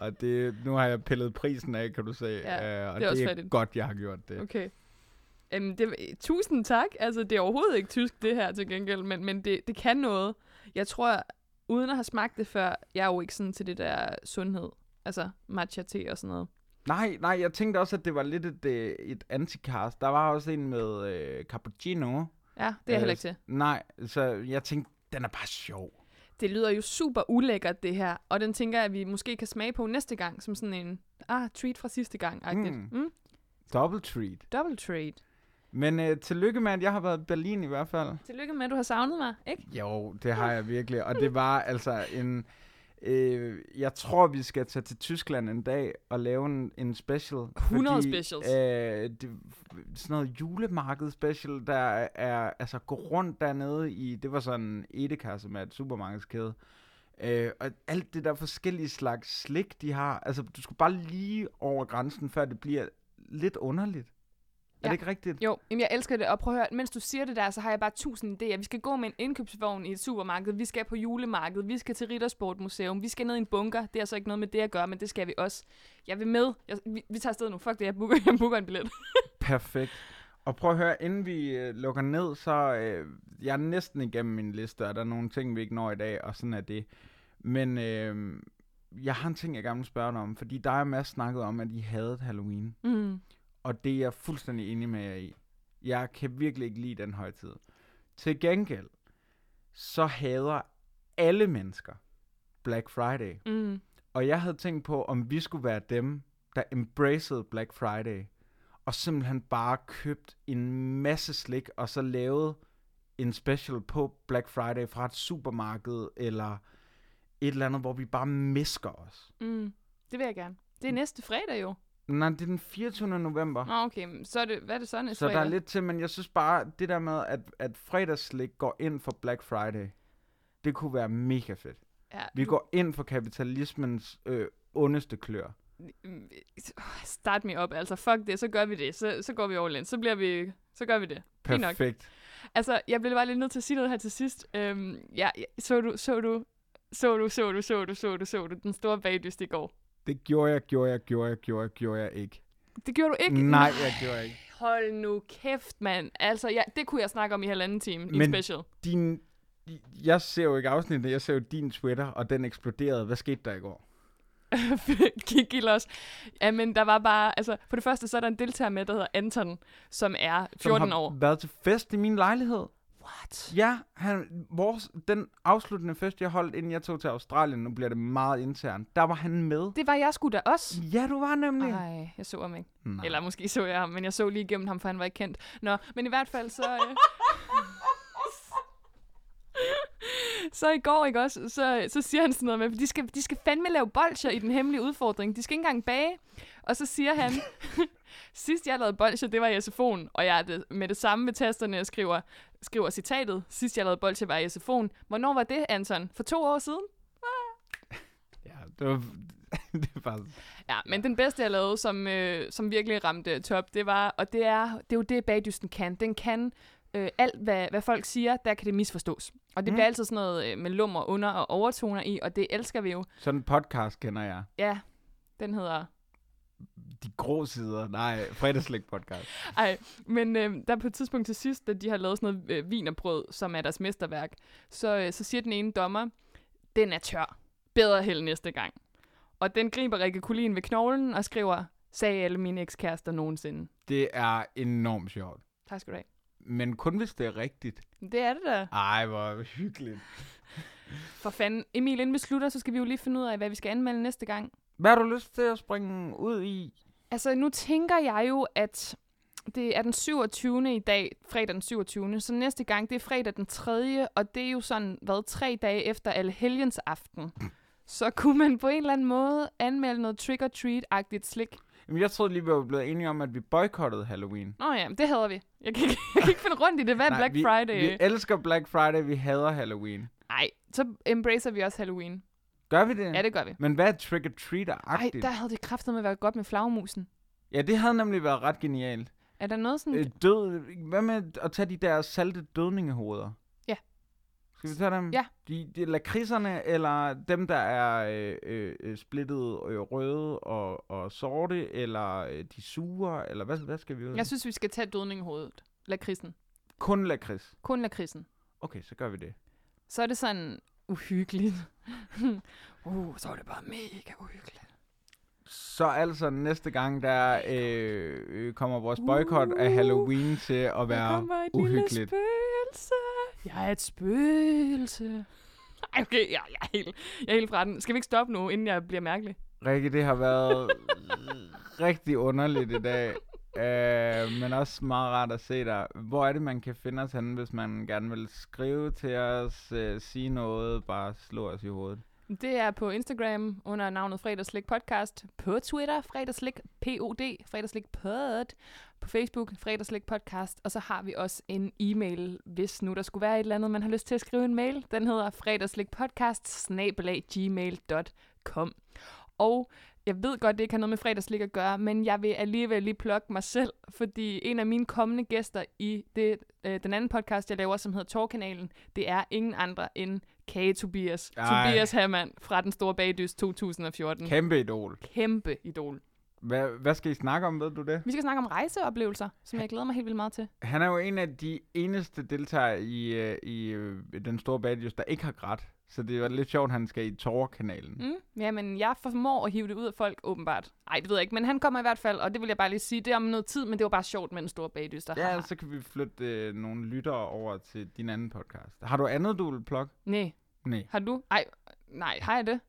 Og det, nu har jeg pillet prisen af, kan du se. Ja, øh, og det er det er fattigt. godt, jeg har gjort det. Okay. Um, det, tusind tak. Altså, det er overhovedet ikke tysk, det her til gengæld, men, men det, det kan noget. Jeg tror, uden at have smagt det før, jeg er jo ikke sådan til det der sundhed. Altså, matcha te og sådan noget. Nej, nej, jeg tænkte også, at det var lidt et, øh, et antikast. Der var også en med øh, cappuccino. Ja, det er jeg heller ikke til. Nej, så jeg tænkte, den er bare sjov. Det lyder jo super ulækkert, det her. Og den tænker jeg, at vi måske kan smage på næste gang, som sådan en ah, treat fra sidste gang. Mm. Mm. Mm? Double treat. Double treat. Men øh, tillykke med, at jeg har været i Berlin i hvert fald. Tillykke med, at du har savnet mig, ikke? Jo, det har jeg virkelig. Og det var altså en... Øh, jeg tror, vi skal tage til Tyskland en dag og lave en, en special. 100 specials. Øh, det, sådan noget julemarked special, der er... Altså, gå rundt dernede i... Det var sådan en som er et supermarkedskæde. Øh, og alt det der forskellige slags slik, de har. Altså, du skulle bare lige over grænsen, før det bliver lidt underligt. Er Ja. det ikke rigtigt? Jo, jamen jeg elsker det. Og prøv at høre, mens du siger det der, så har jeg bare tusind idéer. Vi skal gå med en indkøbsvogn i et supermarked. Vi skal på julemarked. Vi skal til Rittersportmuseum. Vi skal ned i en bunker. Det er altså ikke noget med det at gøre, men det skal vi også. Jeg vil med. Jeg, vi, vi tager afsted nu. Fuck det, jeg booker, jeg booker en billet. Perfekt. Og prøv at høre, inden vi øh, lukker ned, så øh, jeg er næsten igennem min liste, og der er nogle ting, vi ikke når i dag, og sådan er det. Men øh, jeg har en ting, jeg gerne vil spørge dig om, fordi der er masser snakket om, at I havde Halloween. Mm. Og det er jeg fuldstændig enig med jer i. Jeg kan virkelig ikke lide den højtid. Til gengæld, så hader alle mennesker Black Friday. Mm. Og jeg havde tænkt på, om vi skulle være dem, der embraced Black Friday, og simpelthen bare købt en masse slik, og så lavet en special på Black Friday fra et supermarked, eller et eller andet, hvor vi bare misker os. Mm. Det vil jeg gerne. Det er næste fredag jo. Nej, det er den 24. november. Nå, okay. Så er det, hvad er det så næste Så der er lidt til, men jeg synes bare, det der med, at, at fredagsslik går ind for Black Friday, det kunne være mega fedt. Ja, Vi du- går ind for kapitalismens øh, ondeste klør. Start me op, altså fuck det, så gør vi det. Så, så går vi all in. Så bliver vi, så gør vi det. Fint nok. Perfekt. Altså, jeg blev bare lidt nødt til at sige noget her til sidst. Øhm, ja, ja, så du, så du, så du, så du, så du, så du, så du den store bagdyst i går. Det gjorde jeg, gjorde jeg, gjorde jeg, gjorde jeg, gjorde jeg ikke. Det gjorde du ikke? Nej, jeg gjorde ikke. Hold nu kæft, mand. Altså, ja, det kunne jeg snakke om i halvanden time i en Men- special. Din, jeg ser jo ikke afsnittet, jeg ser jo din Twitter, og den eksploderede. Hvad skete der i går? Gik i los. Ja, men der var bare, altså, for det første, så er der en deltager med, der hedder Anton, som er 14 som har år. været til fest i min lejlighed. What? Ja, han, vores, den afsluttende fest, jeg holdt, inden jeg tog til Australien, nu bliver det meget internt, der var han med. Det var jeg sgu da også. Ja, du var nemlig. Nej, jeg så ham ikke. Nej. Eller måske så jeg ham, men jeg så lige igennem ham, for han var ikke kendt. Nå, men i hvert fald så... Øh, så i går, ikke også, så, så siger han sådan noget med, de skal, de skal fandme lave bolcher i den hemmelige udfordring. De skal ikke engang bage. Og så siger han, sidst jeg lavede bolcher, det var i SFO'en, og jeg er det, med det samme med tasterne skriver, skriver citatet, sidst jeg lavede bolcher var i SFO'en. Hvornår var det, Anton? For to år siden? Ja, det var, det var faktisk... Ja, men den bedste, jeg lavede, som, øh, som virkelig ramte top, det var, og det er, det er jo det, bagdysten kan. Den kan øh, alt, hvad, hvad folk siger, der kan det misforstås. Og det mm. bliver altid sådan noget øh, med lummer, under og overtoner i, og det elsker vi jo. Sådan en podcast kender jeg. Ja, den hedder... De grå sider. Nej, fredagslæg podcast. Ej, men øh, der er på et tidspunkt til sidst, da de har lavet sådan noget øh, vinerbrød, som er deres mesterværk, så, øh, så siger den ene dommer, den er tør. Bedre held næste gang. Og den griber Rikke Kulin ved knoglen og skriver, sagde alle mine ekskærester nogensinde. Det er enormt sjovt. Tak skal du have. Men kun hvis det er rigtigt. Det er det da. Ej, hvor hyggeligt. For fanden. Emil, inden vi slutter, så skal vi jo lige finde ud af, hvad vi skal anmelde næste gang. Hvad har du lyst til at springe ud i? Altså, nu tænker jeg jo, at det er den 27. i dag, fredag den 27. Så næste gang, det er fredag den 3. Og det er jo sådan, hvad, tre dage efter alle helgens aften. Så kunne man på en eller anden måde anmelde noget trick-or-treat-agtigt slik. Jamen, jeg troede lige, vi var blevet enige om, at vi boykottede Halloween. Nå ja, det hader vi. Jeg kan, ikke, jeg kan ikke finde rundt i det. Hvad er Black vi, Friday? Vi elsker Black Friday, vi hader Halloween. Nej, så embracer vi også Halloween. Gør vi det? Ja, det gør vi. Men hvad er trick or Ej, treater-agtigt? der havde det kræftet med at være godt med flagmusen. Ja, det havde nemlig været ret genialt. Er der noget sådan... Øh, død, hvad med at tage de der salte dødningehoveder? Ja. Skal vi tage dem? Ja. De, de lakridserne, eller dem, der er øh, øh, splittet øh, røde og, og sorte, eller øh, de sure, eller hvad, hvad skal vi ud? Jeg synes, vi skal tage dødningehovedet. Lakridsen. Kun lakrids. Kun lakridsen. Okay, så gør vi det. Så er det sådan uhyggeligt. uh, så er det bare mega uhyggeligt. Så altså næste gang, der øh, kommer vores boykot af Halloween til at være uhyggeligt. lille spøgelse. Jeg er et spøgelse. Ej, okay, jeg, jeg, er helt, jeg er helt fra den. Skal vi ikke stoppe nu, inden jeg bliver mærkelig? Rikke, det har været rigtig underligt i dag. Øh, men også meget rart at se dig. Hvor er det, man kan finde os henne, hvis man gerne vil skrive til os, øh, sige noget, bare slå os i hovedet? Det er på Instagram under navnet Fredagslik Podcast. På Twitter, Fredagslik POD, Fredagslik Pod. På Facebook, Fredagslik Podcast. Og så har vi også en e-mail, hvis nu der skulle være et eller andet, man har lyst til at skrive en mail. Den hedder fredagslikpodcast, gmail.com. Og jeg ved godt, det ikke har noget med fredagslik at gøre, men jeg vil alligevel lige plukke mig selv, fordi en af mine kommende gæster i det, øh, den anden podcast, jeg laver, som hedder Torkanalen, det er ingen andre end Kage Tobias. Ej. Tobias Hermann fra Den Store Bagdys 2014. Kæmpe idol. Kæmpe idol. Hvad, hvad skal I snakke om, ved du det? Vi skal snakke om rejseoplevelser, som jeg glæder mig helt vildt meget til. Han er jo en af de eneste deltagere i, øh, i øh, den store badges, der ikke har grædt. Så det jo lidt sjovt, at han skal i Tor-kanalen. Mm. Mm? Jamen, jeg formår at hive det ud af folk, åbenbart. Nej, det ved jeg ikke, men han kommer i hvert fald, og det vil jeg bare lige sige, det er om noget tid, men det var bare sjovt med den store bagdyster. Ja, så kan vi flytte øh, nogle lyttere over til din anden podcast. Har du andet, du vil plukke? Nej, Nej. har du? Ej, nej, har jeg det?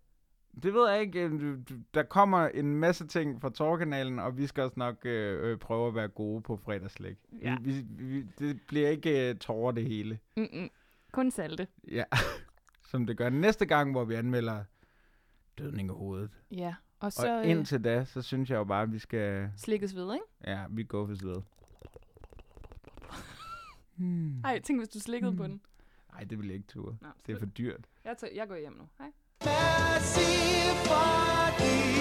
Det ved jeg ikke. Øh, Der kommer en masse ting fra Torkanalen, og vi skal også nok øh, øh, prøve at være gode på fredagslæg. Ja. Vi, vi, det bliver ikke øh, tårer det hele. Mm-mm. Kun salte. Ja, som det gør næste gang, hvor vi anmelder dødning af hovedet. Ja, og Så, så og øh, indtil da, så synes jeg jo bare, at vi skal... slikkes ved, ikke? Ja, vi går for ved. Hmm. Ej, tænk, hvis du slikkede på den. Nej, det vil jeg ikke turde. Nå, Det er for dyrt. jeg, tager, jeg går hjem nu. Hej. Merci fordi du